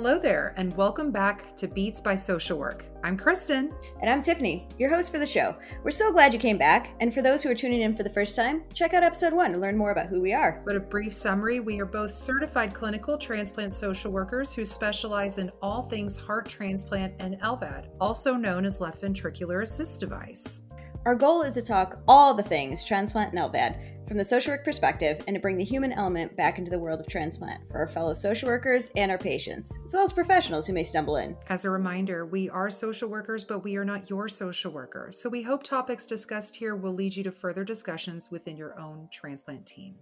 Hello there, and welcome back to Beats by Social Work. I'm Kristin. And I'm Tiffany, your host for the show. We're so glad you came back, and for those who are tuning in for the first time, check out episode one to learn more about who we are. But a brief summary we are both certified clinical transplant social workers who specialize in all things heart transplant and LVAD, also known as left ventricular assist device. Our goal is to talk all the things transplant and LVAD from the social work perspective and to bring the human element back into the world of transplant for our fellow social workers and our patients, as well as professionals who may stumble in. As a reminder, we are social workers, but we are not your social worker. So we hope topics discussed here will lead you to further discussions within your own transplant team.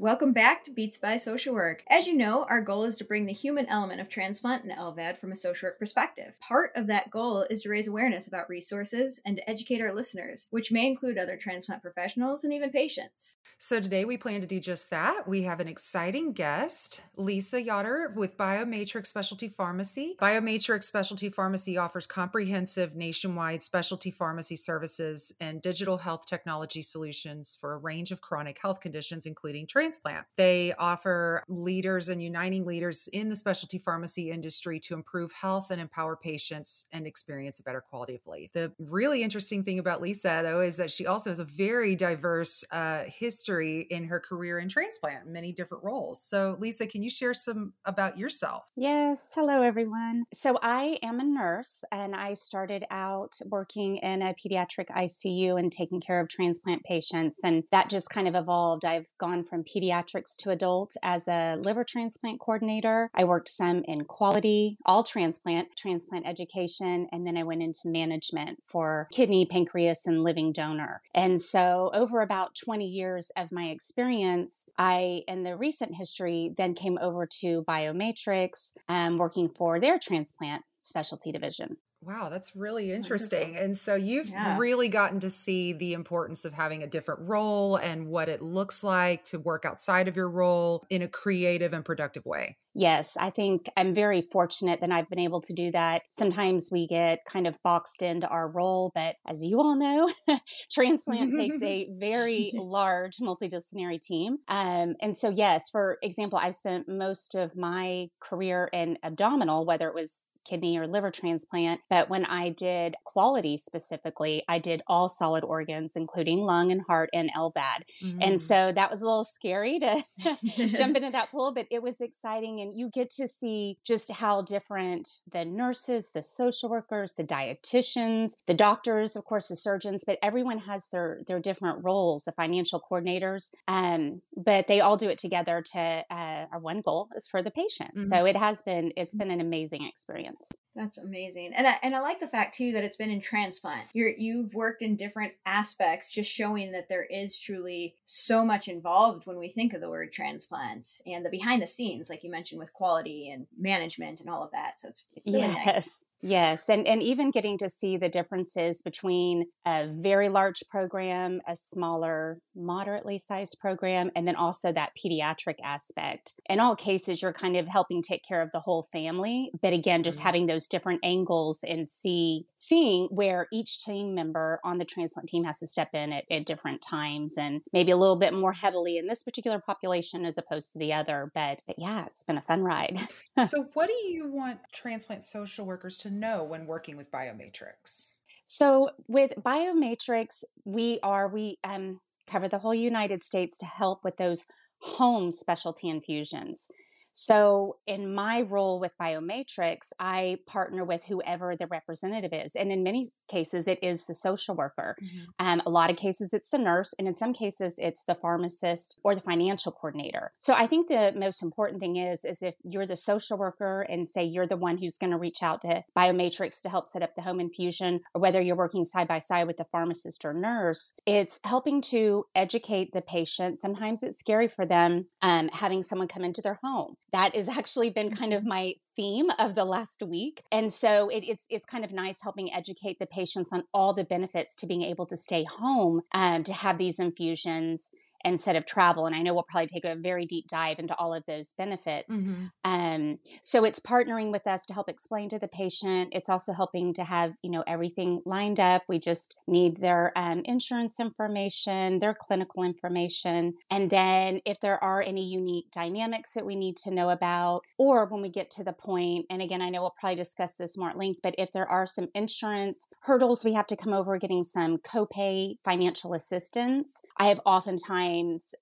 Welcome back to Beats by Social Work. As you know, our goal is to bring the human element of transplant and LVAD from a social work perspective. Part of that goal is to raise awareness about resources and to educate our listeners, which may include other transplant professionals and even patients. So today we plan to do just that. We have an exciting guest, Lisa Yoder with Biomatrix Specialty Pharmacy. Biomatrix Specialty Pharmacy offers comprehensive nationwide specialty pharmacy services and digital health technology solutions for a range of chronic health conditions, including transplant transplant. They offer leaders and uniting leaders in the specialty pharmacy industry to improve health and empower patients and experience a better quality of life. The really interesting thing about Lisa, though, is that she also has a very diverse uh, history in her career in transplant, many different roles. So, Lisa, can you share some about yourself? Yes. Hello, everyone. So, I am a nurse and I started out working in a pediatric ICU and taking care of transplant patients. And that just kind of evolved. I've gone from pediatric pediatrics to adult as a liver transplant coordinator. I worked some in quality, all transplant, transplant education, and then I went into management for kidney, pancreas, and living donor. And so over about 20 years of my experience, I, in the recent history, then came over to Biomatrix, um, working for their transplant specialty division. Wow, that's really interesting. And so you've yeah. really gotten to see the importance of having a different role and what it looks like to work outside of your role in a creative and productive way. Yes, I think I'm very fortunate that I've been able to do that. Sometimes we get kind of boxed into our role, but as you all know, transplant takes a very large multidisciplinary team. Um, and so, yes, for example, I've spent most of my career in abdominal, whether it was kidney or liver transplant. But when I did quality specifically, I did all solid organs, including lung and heart and LVAD. Mm-hmm. And so that was a little scary to jump into that pool, but it was exciting. And you get to see just how different the nurses, the social workers, the dietitians, the doctors, of course, the surgeons, but everyone has their, their different roles, the financial coordinators. Um, but they all do it together to, uh, our one goal is for the patient. Mm-hmm. So it has been, it's been an amazing experience sense. That's amazing. And I, and I like the fact too that it's been in transplant. You're you've worked in different aspects just showing that there is truly so much involved when we think of the word transplant and the behind the scenes like you mentioned with quality and management and all of that. So it's really yes. nice. Yes, and and even getting to see the differences between a very large program, a smaller, moderately sized program, and then also that pediatric aspect. In all cases, you're kind of helping take care of the whole family, but again, just mm-hmm. having those different angles and see seeing where each team member on the transplant team has to step in at, at different times and maybe a little bit more heavily in this particular population as opposed to the other. But, but yeah, it's been a fun ride. so, what do you want transplant social workers to to know when working with Biomatrix? So with Biomatrix, we are we um, cover the whole United States to help with those home specialty infusions. So, in my role with Biomatrix, I partner with whoever the representative is. And in many cases, it is the social worker. Mm-hmm. Um, a lot of cases, it's the nurse. And in some cases, it's the pharmacist or the financial coordinator. So, I think the most important thing is, is if you're the social worker and say you're the one who's going to reach out to Biomatrix to help set up the home infusion, or whether you're working side by side with the pharmacist or nurse, it's helping to educate the patient. Sometimes it's scary for them um, having someone come into their home that has actually been kind of mm-hmm. my theme of the last week and so it, it's it's kind of nice helping educate the patients on all the benefits to being able to stay home um, to have these infusions instead of travel. And I know we'll probably take a very deep dive into all of those benefits. Mm-hmm. Um, so it's partnering with us to help explain to the patient. It's also helping to have, you know, everything lined up. We just need their um, insurance information, their clinical information. And then if there are any unique dynamics that we need to know about, or when we get to the point, and again, I know we'll probably discuss this more at length, but if there are some insurance hurdles we have to come over getting some copay financial assistance, I have oftentimes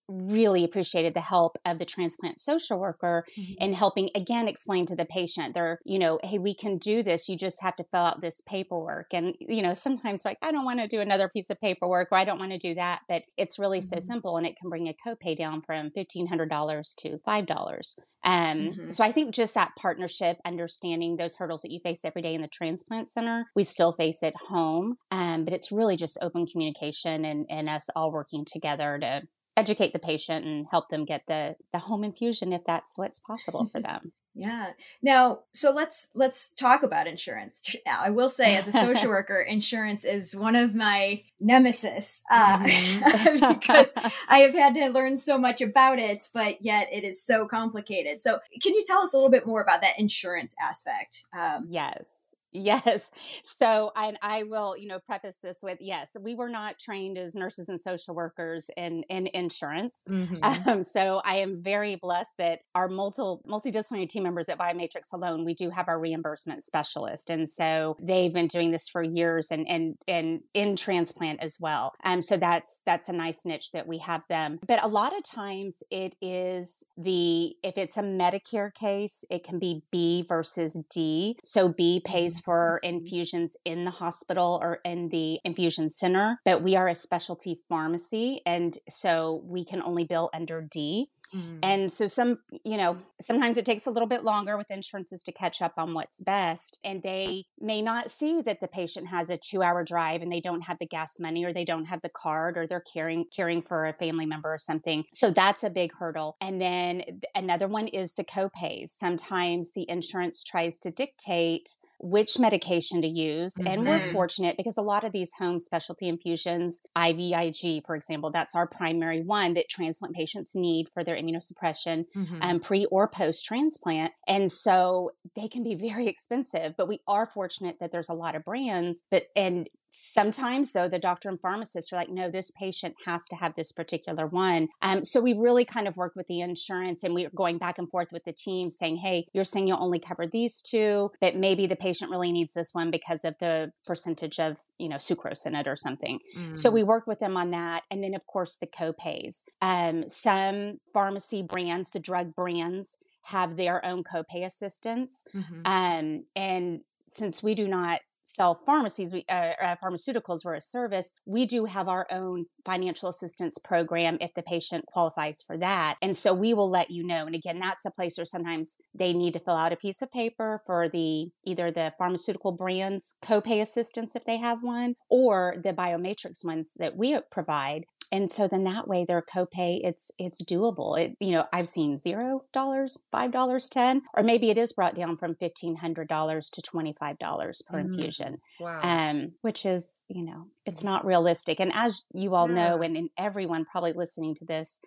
really appreciated the help of the transplant social worker mm-hmm. in helping again explain to the patient they're, you know, hey, we can do this. You just have to fill out this paperwork. And, you know, sometimes like, I don't want to do another piece of paperwork or I don't want to do that. But it's really mm-hmm. so simple and it can bring a copay down from $1,500 to $5. Um, mm-hmm. So I think just that partnership, understanding those hurdles that you face every day in the transplant center, we still face at home. Um, but it's really just open communication and, and us all working together to educate the patient and help them get the the home infusion if that's what's possible for them. Yeah. Now, so let's let's talk about insurance. I will say, as a social worker, insurance is one of my nemesis uh, mm-hmm. because I have had to learn so much about it, but yet it is so complicated. So, can you tell us a little bit more about that insurance aspect? Um, yes. Yes. So I, I will, you know, preface this with yes, we were not trained as nurses and social workers in, in insurance. Mm-hmm. Um, so I am very blessed that our multi, multidisciplinary team members at Biomatrix alone, we do have our reimbursement specialist. And so they've been doing this for years and, and, and in transplant as well. Um, so that's, that's a nice niche that we have them. But a lot of times it is the, if it's a Medicare case, it can be B versus D. So B pays for infusions in the hospital or in the infusion center, but we are a specialty pharmacy. And so we can only bill under D. Mm. And so some, you know, sometimes it takes a little bit longer with insurances to catch up on what's best. And they may not see that the patient has a two hour drive and they don't have the gas money or they don't have the card or they're caring caring for a family member or something. So that's a big hurdle. And then another one is the copays. Sometimes the insurance tries to dictate which medication to use. Mm-hmm. And we're mm-hmm. fortunate because a lot of these home specialty infusions, IVIG, for example, that's our primary one that transplant patients need for their immunosuppression mm-hmm. um, pre or post transplant. And so they can be very expensive, but we are fortunate that there's a lot of brands that, and sometimes though, the doctor and pharmacist are like, no, this patient has to have this particular one. Um, so we really kind of work with the insurance and we're going back and forth with the team saying, hey, you're saying you'll only cover these two, but maybe the patient really needs this one because of the percentage of, you know, sucrose in it or something. Mm. So we work with them on that. And then, of course, the copays. Um, some pharmacy brands, the drug brands, have their own copay assistance. Mm-hmm. Um, and since we do not sell pharmacies, we, uh, uh, pharmaceuticals were a service, we do have our own financial assistance program if the patient qualifies for that. And so we will let you know. And again, that's a place where sometimes they need to fill out a piece of paper for the either the pharmaceutical brands copay assistance if they have one, or the biomatrix ones that we provide and so then that way their copay it's it's doable. It you know i've seen zero dollars five dollars ten or maybe it is brought down from fifteen hundred dollars to twenty five dollars per mm infusion wow. um which is you know it's not realistic. And as you all yeah. know and, and everyone probably listening to this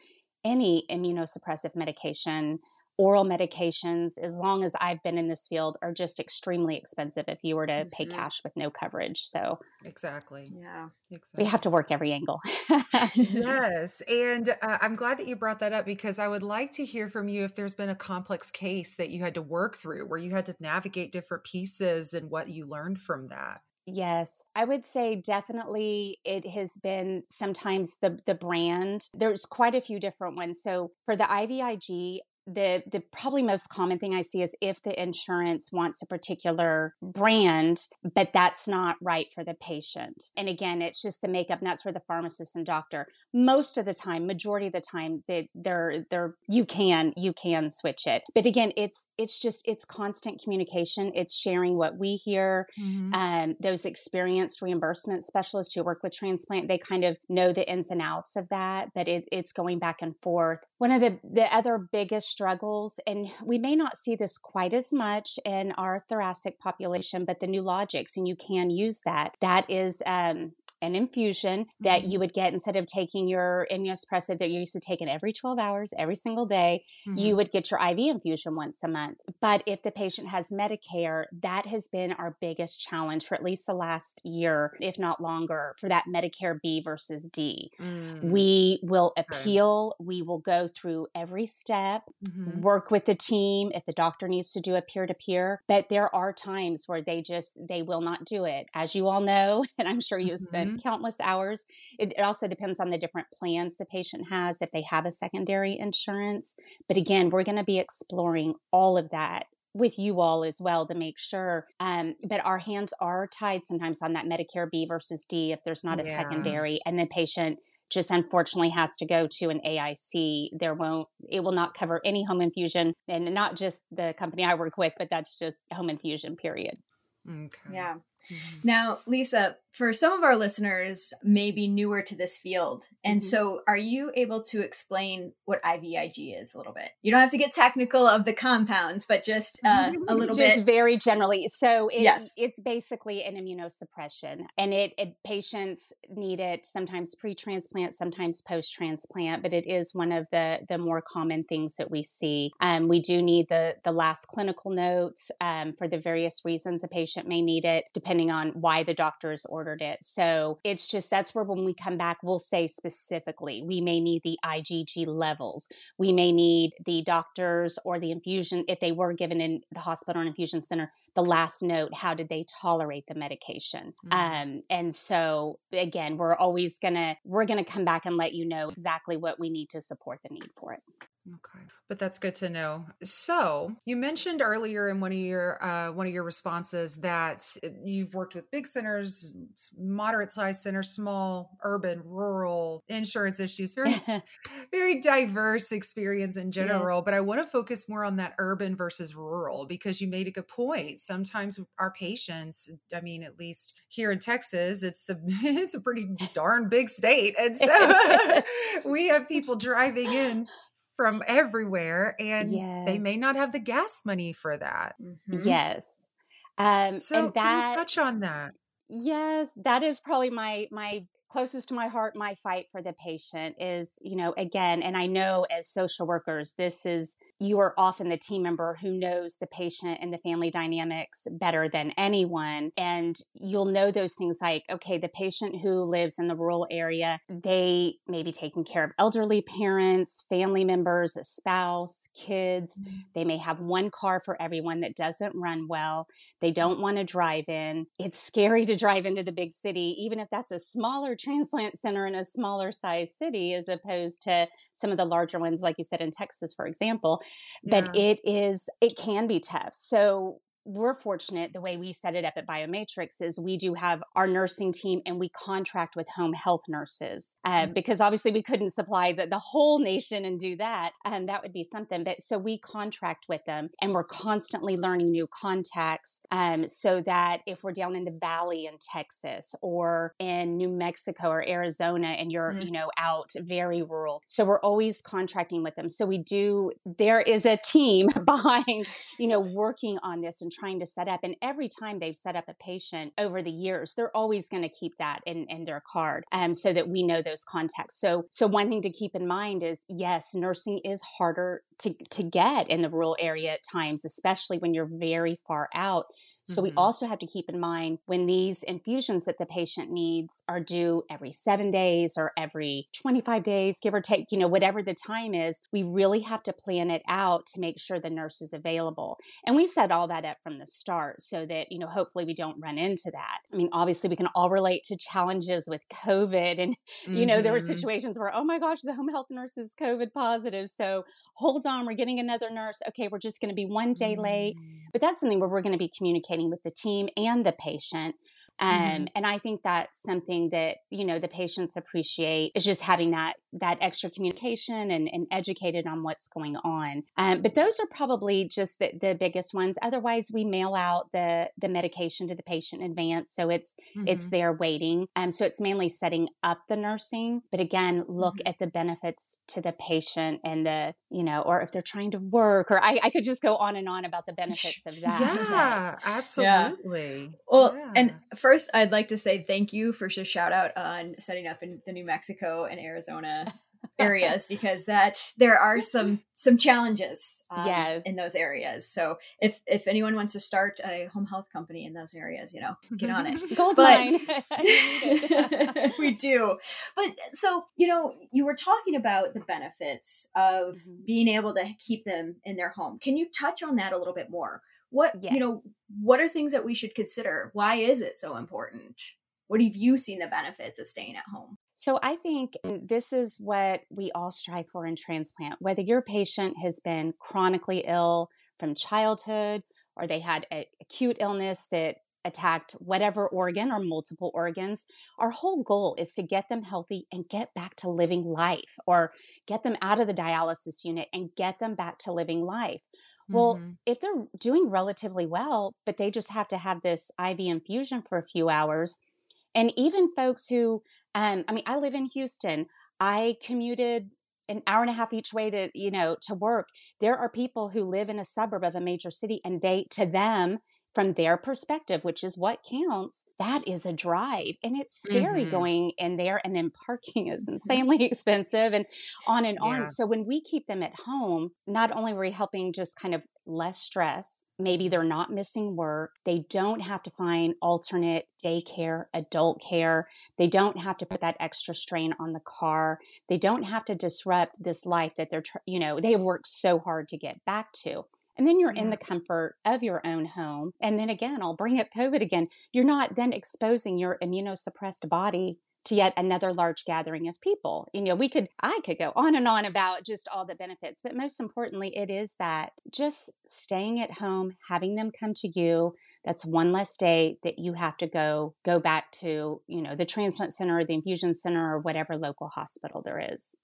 any immunosuppressive medication oral medications, as long as I've been in this field, are just extremely expensive if you were to pay mm-hmm. cash with no coverage. So, exactly. Yeah. Exactly. We have to work every angle. yes. And uh, I'm glad that you brought that up because I would like to hear from you if there's been a complex case that you had to work through where you had to navigate different pieces and what you learned from that. Yes, I would say definitely it has been sometimes the the brand. There's quite a few different ones. So for the IVIG, the the probably most common thing I see is if the insurance wants a particular brand, but that's not right for the patient. And again, it's just the makeup, and that's where the pharmacist and doctor most of the time, majority of the time, they they're they're you can you can switch it. But again, it's it's just it's constant communication. It's sharing what we hear. Mm-hmm. Um, those experienced reimbursement specialists who work with transplant, they kind of know the ins and outs of that. But it, it's going back and forth. One of the the other biggest struggles, and we may not see this quite as much in our thoracic population, but the Nulojix, and you can use that. That is um, an infusion that Mm-hmm. you would get instead of taking your immunosuppressive that you're used to take in every 12 hours, every single day, Mhm. you would get your IV infusion once a month. But if the patient has Medicare, that has been our biggest challenge for at least the last year, if not longer, for that Medicare B versus D. Mm. We will Okay. appeal, we will go through every step, Mhm. work with the team if the doctor needs to do a peer to peer. But there are times where they just they will not do it. As you all know, and I'm sure you've spent countless hours. It, it also depends on the different plans the patient has if they have a secondary insurance. But again, we're going to be exploring all of that with you all as well to make sure. Um, but our hands are tied sometimes on that Medicare B versus D if there's not a Yeah. secondary, and the patient just unfortunately has to go to an AIC. There won't, it will not cover any home infusion and not just the company I work with, but that's just home infusion, period. Okay. Yeah. Mhm. Now, Lisa, for some of our listeners may be newer to this field. And Mhm. so are you able to explain what IVIG is a little bit? You don't have to get technical of the compounds, but just uh, a little just bit. very generally. So it, Yes. it's basically an immunosuppression, and it, it patients need it sometimes pre-transplant, sometimes post-transplant, but it is one of the the more common things that we see. Um, we do need the the last clinical notes um, for the various reasons a patient may need it, depending on why the doctors ordered it. So it's just that's where when we come back, we'll say specifically we may need the IgG levels we may need the doctors or the infusion if they were given in the hospital or infusion center the last note how did they tolerate the medication Mhm. um, and so again we're always gonna we're gonna come back and let you know exactly what we need to support the need for it Okay, but that's good to know. So you mentioned earlier in one of your uh, one of your responses that you've worked with big centers, moderate sized centers, small, urban, rural, insurance issues. Very very diverse experience in general. Yes. But I want to focus more on that urban versus rural because you made a good point. Sometimes our patients, I mean, at least here in Texas, it's the it's a pretty darn big state, and so we have people driving in from everywhere and they may not have the gas money for that. Mhm. yes um, So and can that you touch on that? Yes, that is probably my my closest to my heart. My fight for the patient is, you know, again, and I know as social workers, this is you are often the team member who knows the patient and the family dynamics better than anyone, and you'll know those things like, okay, the patient who lives in the rural area, they may be taking care of elderly parents, family members, a spouse, kids. Mm-hmm. They may have one car for everyone that doesn't run well. They don't want to drive in. It's scary to drive into the big city, even if that's a smaller transplant center in a smaller size city, as opposed to some of the larger ones, like you said in Texas, for example. But Yeah. it is, it can be tough. So we're fortunate the way we set it up at Biomatrix is we do have our nursing team and we contract with home health nurses uh, Mhm. because obviously we couldn't supply the, the whole nation and do that. And that would be something. But so we contract with them and we're constantly learning new contacts um, so that if we're down in the valley in Texas or in New Mexico or Arizona and you're, Mhm. you know, out very rural. So we're always contracting with them. So we do, there is a team behind you know, working on this and trying to set up. And every time they've set up a patient over the years, they're always going to keep that in, in their card um, so that we know those contacts. So, so one thing to keep in mind is yes, nursing is harder to, to get in the rural area at times, especially when you're very far out. So we Mhm. also have to keep in mind when these infusions that the patient needs are due every seven days or every 25 days, give or take, you know, whatever the time is, we really have to plan it out to make sure the nurse is available. And we set all that up from the start so that, you know, hopefully we don't run into that. I mean, obviously we can all relate to challenges with COVID and you know, there were Mhm. situations where, oh my gosh, the home health nurse is COVID positive. So hold on, we're getting another nurse. Okay, we're just going to be one day late. Mm. But that's something where we're going to be communicating with the team and the patient. Um, Mhm. And I think that's something that you know the patients appreciate is just having that that extra communication and, and educated on what's going on. Um, but those are probably just the, the biggest ones. Otherwise, we mail out the the medication to the patient in advance, so it's it's Mhm. there waiting. Um, so it's mainly setting up the nursing, but again, look Mhm. at the benefits to the patient and the, you know, or if they're trying to work, or I, I could just go on and on about the benefits of that. but- Yeah, absolutely. Well, Yeah. and for first, I'd like to say thank you for a shout out on setting up in the New Mexico and Arizona areas because that there are some some challenges um, yes. in those areas. So if if anyone wants to start a home health company in those areas, you know, get on it. Gold mine. we do. But so, you know, you were talking about the benefits of mm-hmm. being able to keep them in their home. Can you touch on that a little bit more? What, yes. you know, what are things that we should consider? Why is it so important? What have you seen the benefits of staying at home? So I think this is what we all strive for in transplant. Whether your patient has been chronically ill from childhood or they had an acute illness that attacked whatever organ or multiple organs. Our whole goal is to get them healthy and get back to living life or get them out of the dialysis unit and get them back to living life. Well, mm-hmm. if they're doing relatively well, but they just have to have this IV infusion for a few hours, and even folks who, um, I mean, I live in Houston. I commuted an hour and a half each way to, you know, to work. There are people who live in a suburb of a major city and they, to them, from their perspective, which is what counts, that is a drive. And it's scary mm-hmm. going in there. And then parking is insanely expensive and on and on. Yeah. So when we keep them at home, not only are we helping just kind of less stress, maybe they're not missing work, they don't have to find alternate daycare, adult care, they don't have to put that extra strain on the car, they don't have to disrupt this life that they're, you know, they've worked so hard to get back to. And then you're in the comfort of your own home. And then again, I'll bring up COVID again. You're not then exposing your immunosuppressed body to yet another large gathering of people. You know, we could, I could go on and on about just all the benefits, but most importantly, it is that just staying at home, having them come to you. That's one less day that you have to go go back to, you know, the transplant center or the infusion center or whatever local hospital there is.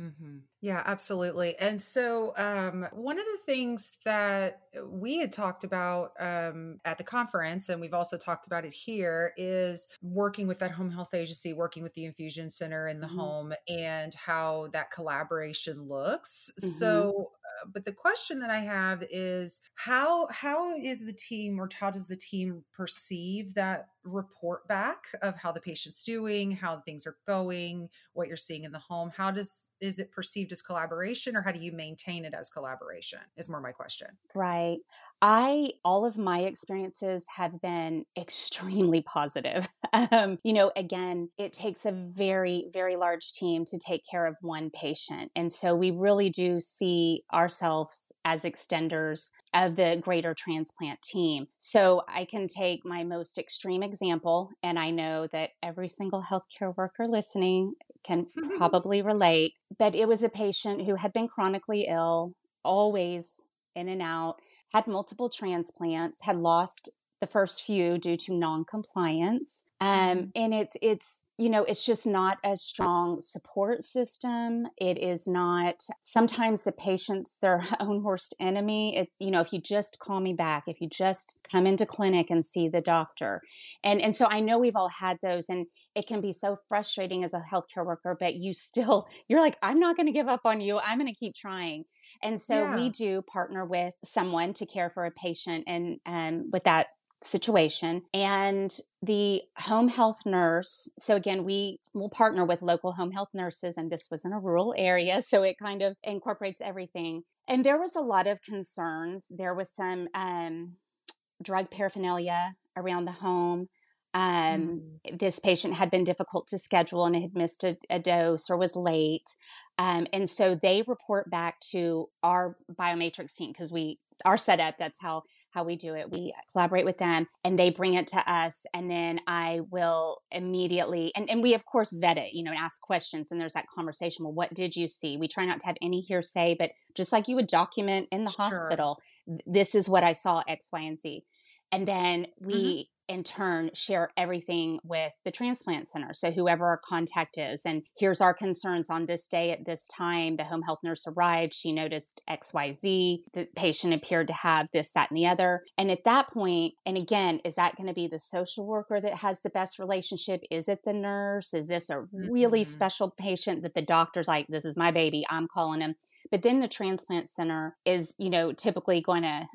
Mm-hmm. Yeah, absolutely. And so, um, one of the things that we had talked about um, at the conference, and we've also talked about it here, is working with that home health agency, working with the infusion center in the mm-hmm. home, and how that collaboration looks. Mm-hmm. So, but the question that I have is how how is the team or how does the team perceive that report back of how the patient's doing, how things are going, what you're seeing in the home? How does is it perceived as collaboration or how do you maintain it as collaboration? Is more my question. Right. I, all of my experiences have been extremely positive. Um, you know, again, it takes a very, very large team to take care of one patient. And so we really do see ourselves as extenders of the greater transplant team. So I can take my most extreme example, and I know that every single healthcare worker listening can probably relate, but it was a patient who had been chronically ill, always in and out had multiple transplants, had lost the first few due to non-compliance. Um, mm-hmm. and it's it's you know it's just not a strong support system. It is not sometimes the patient's their own worst enemy. It you know if you just call me back if you just come into clinic and see the doctor. And and so i know we've all had those and it can be so frustrating as a healthcare worker but you still you're like i'm not going to give up on you. I'm going to keep trying and so yeah. we do partner with someone to care for a patient and um, with that situation. And the home health nurse so again we will partner with local home health nurses and this was in a rural area so it kind of incorporates everything. And there was a lot of concerns. There was some um, drug paraphernalia around the home. Um, mm. this patient had been difficult to schedule and had missed a, a dose or was late um, and so they report back to our biomatrix team because we our setup that's how how we do it. We collaborate with them and they bring it to us and then i will immediately and, and we of course vet it you know and ask questions and there's that conversation well what did you see? We try not to have any hearsay but just like you would document in the sure. hospital this is what i saw x y and z. And then we mm-hmm in turn share everything with the transplant center. So whoever our contact is, and here's our concerns on this day at this time. The home health nurse arrived. She noticed XYZ. The patient appeared to have this, that, and the other. And at that point, and again, is that going to be the social worker that has the best relationship? Is it the nurse? Is this a really mm-hmm. special patient that the doctor's like, this is my baby, I'm calling him? But then the transplant center is, you know, typically going to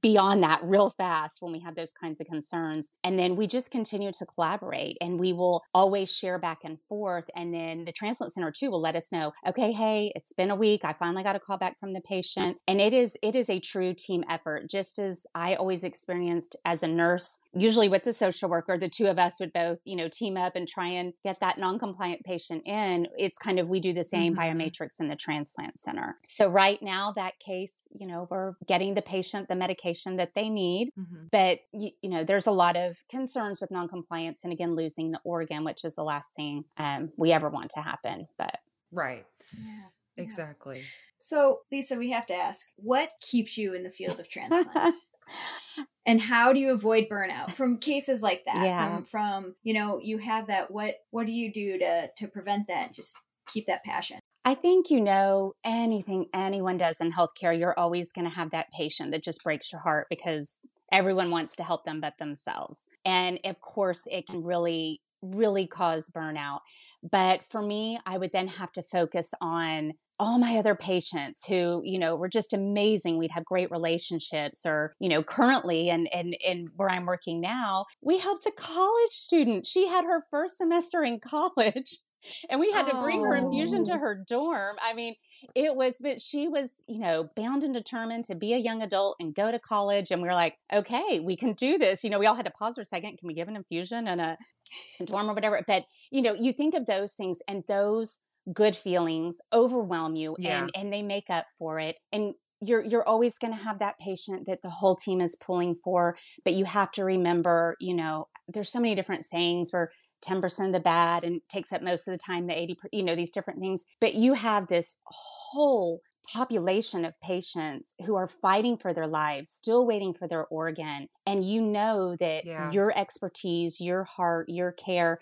beyond that real fast when we have those kinds of concerns. And then we just continue to collaborate and we will always share back and forth. And then the transplant center too will let us know, okay, hey, it's been a week. I finally got a call back from the patient. And it is, it is a true team effort, just as I always experienced as a nurse, usually with the social worker, the two of us would both, you know, team up and try and get that non-compliant patient in. It's kind of, we do the same mm-hmm. biomatrix in the transplant center. So right now that case, you know, we're getting the patient the medication that they need. Mm-hmm. But, you, you, know, there's a lot of concerns with noncompliance and again, losing the organ, which is the last thing um, we ever want to happen. But, right. Yeah. Exactly. So, Lisa, we have to ask what keeps you in the field of transplant? and how do you avoid burnout from cases like that yeah. from from you know you have that what what do you do to to prevent that just keep that passion I think you know anything anyone does in healthcare, you're always going to have that patient that just breaks your heart because everyone wants to help them but themselves. And of course, it can really, really cause burnout. But for me, I would then have to focus on all my other patients who you know were just amazing we'd have great relationships or you know currently and and and where i'm working now we helped a college student she had her first semester in college and we had to bring her infusion to oh. her dorm. I mean, it was, but she was, you know, bound and determined to be a young adult and go to college. And we were like, okay, we can do this. You know, we all had to pause for a second. Can we give an infusion and a, a dorm or whatever? But, you know, you think of those things and those good feelings overwhelm you yeah. and and they make up for it and you're you're always going to have that patient that the whole team is pulling for but you have to remember you know there's so many different sayings where 10% of the bad and takes up most of the time the 80 you know these different things but you have this whole population of patients who are fighting for their lives still waiting for their organ and you know that yeah. your expertise your heart your care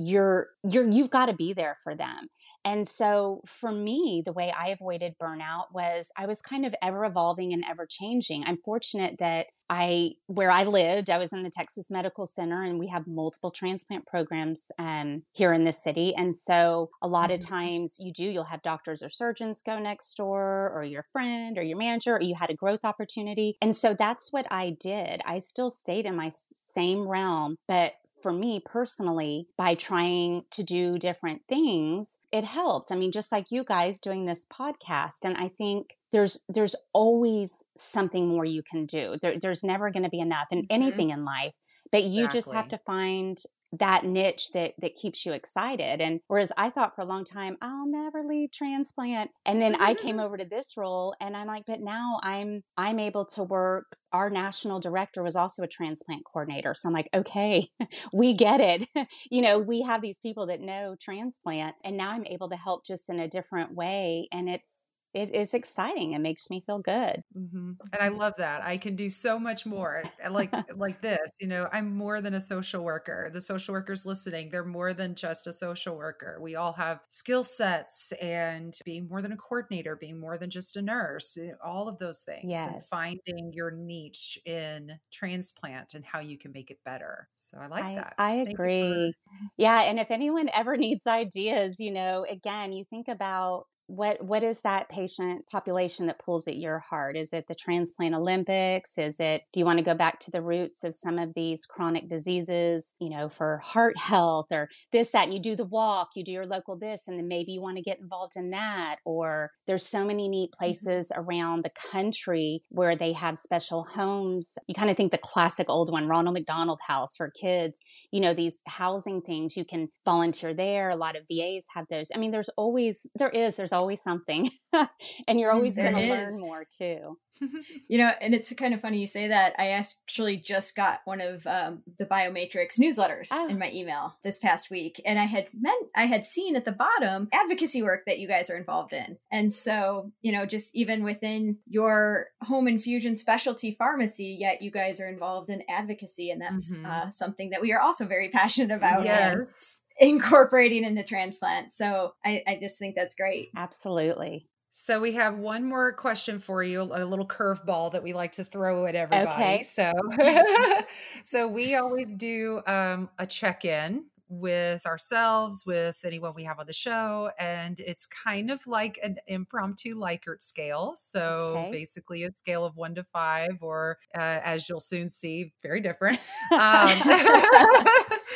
you're you're you've got to be there for them and so for me, the way I avoided burnout was I was kind of ever evolving and ever changing. I'm fortunate that I, where I lived, I was in the Texas Medical Center and we have multiple transplant programs um, here in the city. And so a lot mm-hmm. of times you do, you'll have doctors or surgeons go next door or your friend or your manager, or you had a growth opportunity. And so that's what I did. I still stayed in my same realm, but for me personally, by trying to do different things, it helped. I mean, just like you guys doing this podcast. And I think there's there's always something more you can do. There, there's never going to be enough in mm-hmm. anything in life. But you exactly. just have to find that niche that that keeps you excited. And whereas i thought for a long time i'll never leave transplant. And then i came mm-hmm. over to this role and i'm like but now i'm i'm able to work. Our national director was also a transplant coordinator. So i'm like okay we get it. You know we have these people that know transplant and now i'm able to help just in a different way. And it's it is exciting. It makes me feel good. Mm-hmm. And I love that. I can do so much more. Like like this, you know, I'm more than a social worker. The social workers listening, they're more than just a social worker. We all have skill sets and being more than a coordinator, being more than just a nurse, eh, all of those things. Yes. And finding your niche in transplant and how you can make it better. So I like I, that. I Thank agree. For- yeah. And if anyone ever needs ideas, you know, again, you think about what what is that patient population that pulls at your heart is it the transplant olympics is it do you want to go back to the roots of some of these chronic diseases you know for heart health or this that and you do the walk you do your local this and then maybe you want to get involved in that or there's so many neat mm-hmm. places mm-hmm. around the country where they have special homes you kind of think the classic old one ronald mcdonald house for kids you know these housing things you can volunteer there a lot of vas have those i mean there's always there is there's always something and you're always going to learn more too. You know and it's kind of funny you say that i actually just got one of um, the biomatrix newsletters oh. in my email this past week and i had meant i had seen at the bottom advocacy work that you guys are involved in and so you know just even within your home infusion specialty pharmacy yet you guys are involved in advocacy and that's mm-hmm. uh, something that we are also very passionate about yes incorporating into transplant. So I, I just think that's great. Absolutely. So we have one more question for you, a little curveball that we like to throw at everybody. Okay. So so we always do um, a check-in with ourselves, with anyone we have on the show. And it's kind of like an impromptu Likert scale. So Okay. basically, a scale of one to five, or uh, as you'll soon see, very different. Um,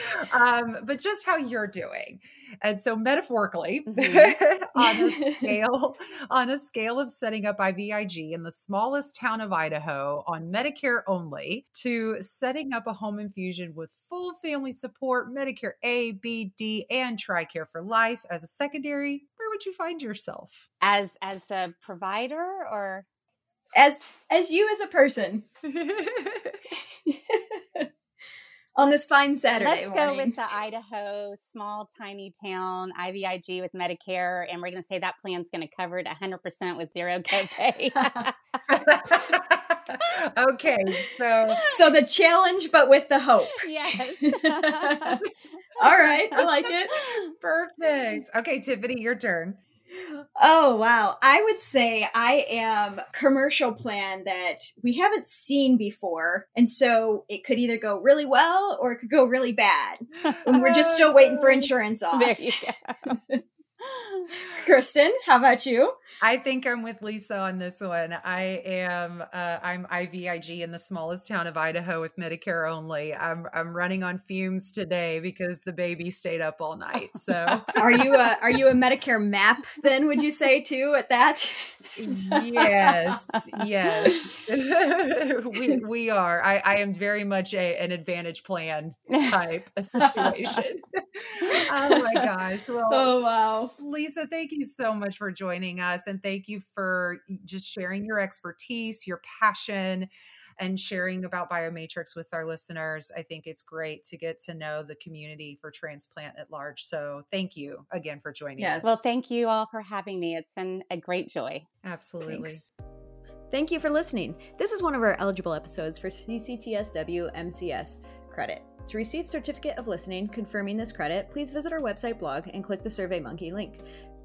um, but just how you're doing. And so, metaphorically, Mhm. on a scale on a scale of setting up IVIG in the smallest town of Idaho on Medicare only to setting up a home infusion with full family support, Medicare A, B, D, and TRICARE for life as a secondary, where would you find yourself? As as the provider or as as you as a person on this fine Saturday let's go with the Idaho small tiny town IVIG with Medicare and we're going to say that plan's going to cover it 100% with zero copay. okay, so so the challenge, but with the hope. yes. All right, I like it. perfect. Okay, Tiffany, your turn. Oh wow. I would say I am commercial plan that we haven't seen before. And so it could either go really well or it could go really bad. And we're just still oh, waiting for insurance off. there you go. Kristin, how about you? I think I'm with Lisa on this one. I am uh, I'm IVIG in the smallest town of Idaho with Medicare only. I'm I'm running on fumes today because the baby stayed up all night. So Are you a are you a Medicare map then would you say too at that? yes, yes, we we are. I I am very much a an advantage plan type situation. oh my gosh! Well, Oh wow. Lisa, thank you so much for joining us and thank you for just sharing your expertise, your passion, and sharing about Biomatrix with our listeners. I think it's great to get to know the community for transplant at large. So thank you again for joining Yes. us. Well, thank you all for having me. It's been a great joy. Absolutely. Thanks. Thank you for listening. This is one of our eligible episodes for CCTSW MCS credit. To receive certificate of listening confirming this credit, please visit our website blog and click the SurveyMonkey link.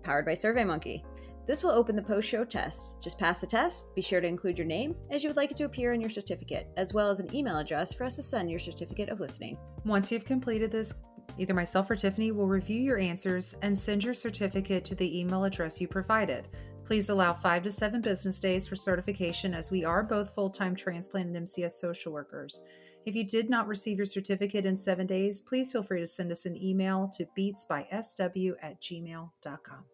Powered by SurveyMonkey. This will open the post-show test. Just pass the test. Be sure to include your name as you would like it to appear on your certificate, as well as an email address for us to send your certificate of listening. Once you've completed this, either myself or Tiffany will review your answers and send your certificate to the email address you provided. Please allow five to seven business days for certification as we are both full time transplant and MCS social workers. If you did not receive your certificate in seven days, please feel free to send us an email to beatsbysw at gmail.com.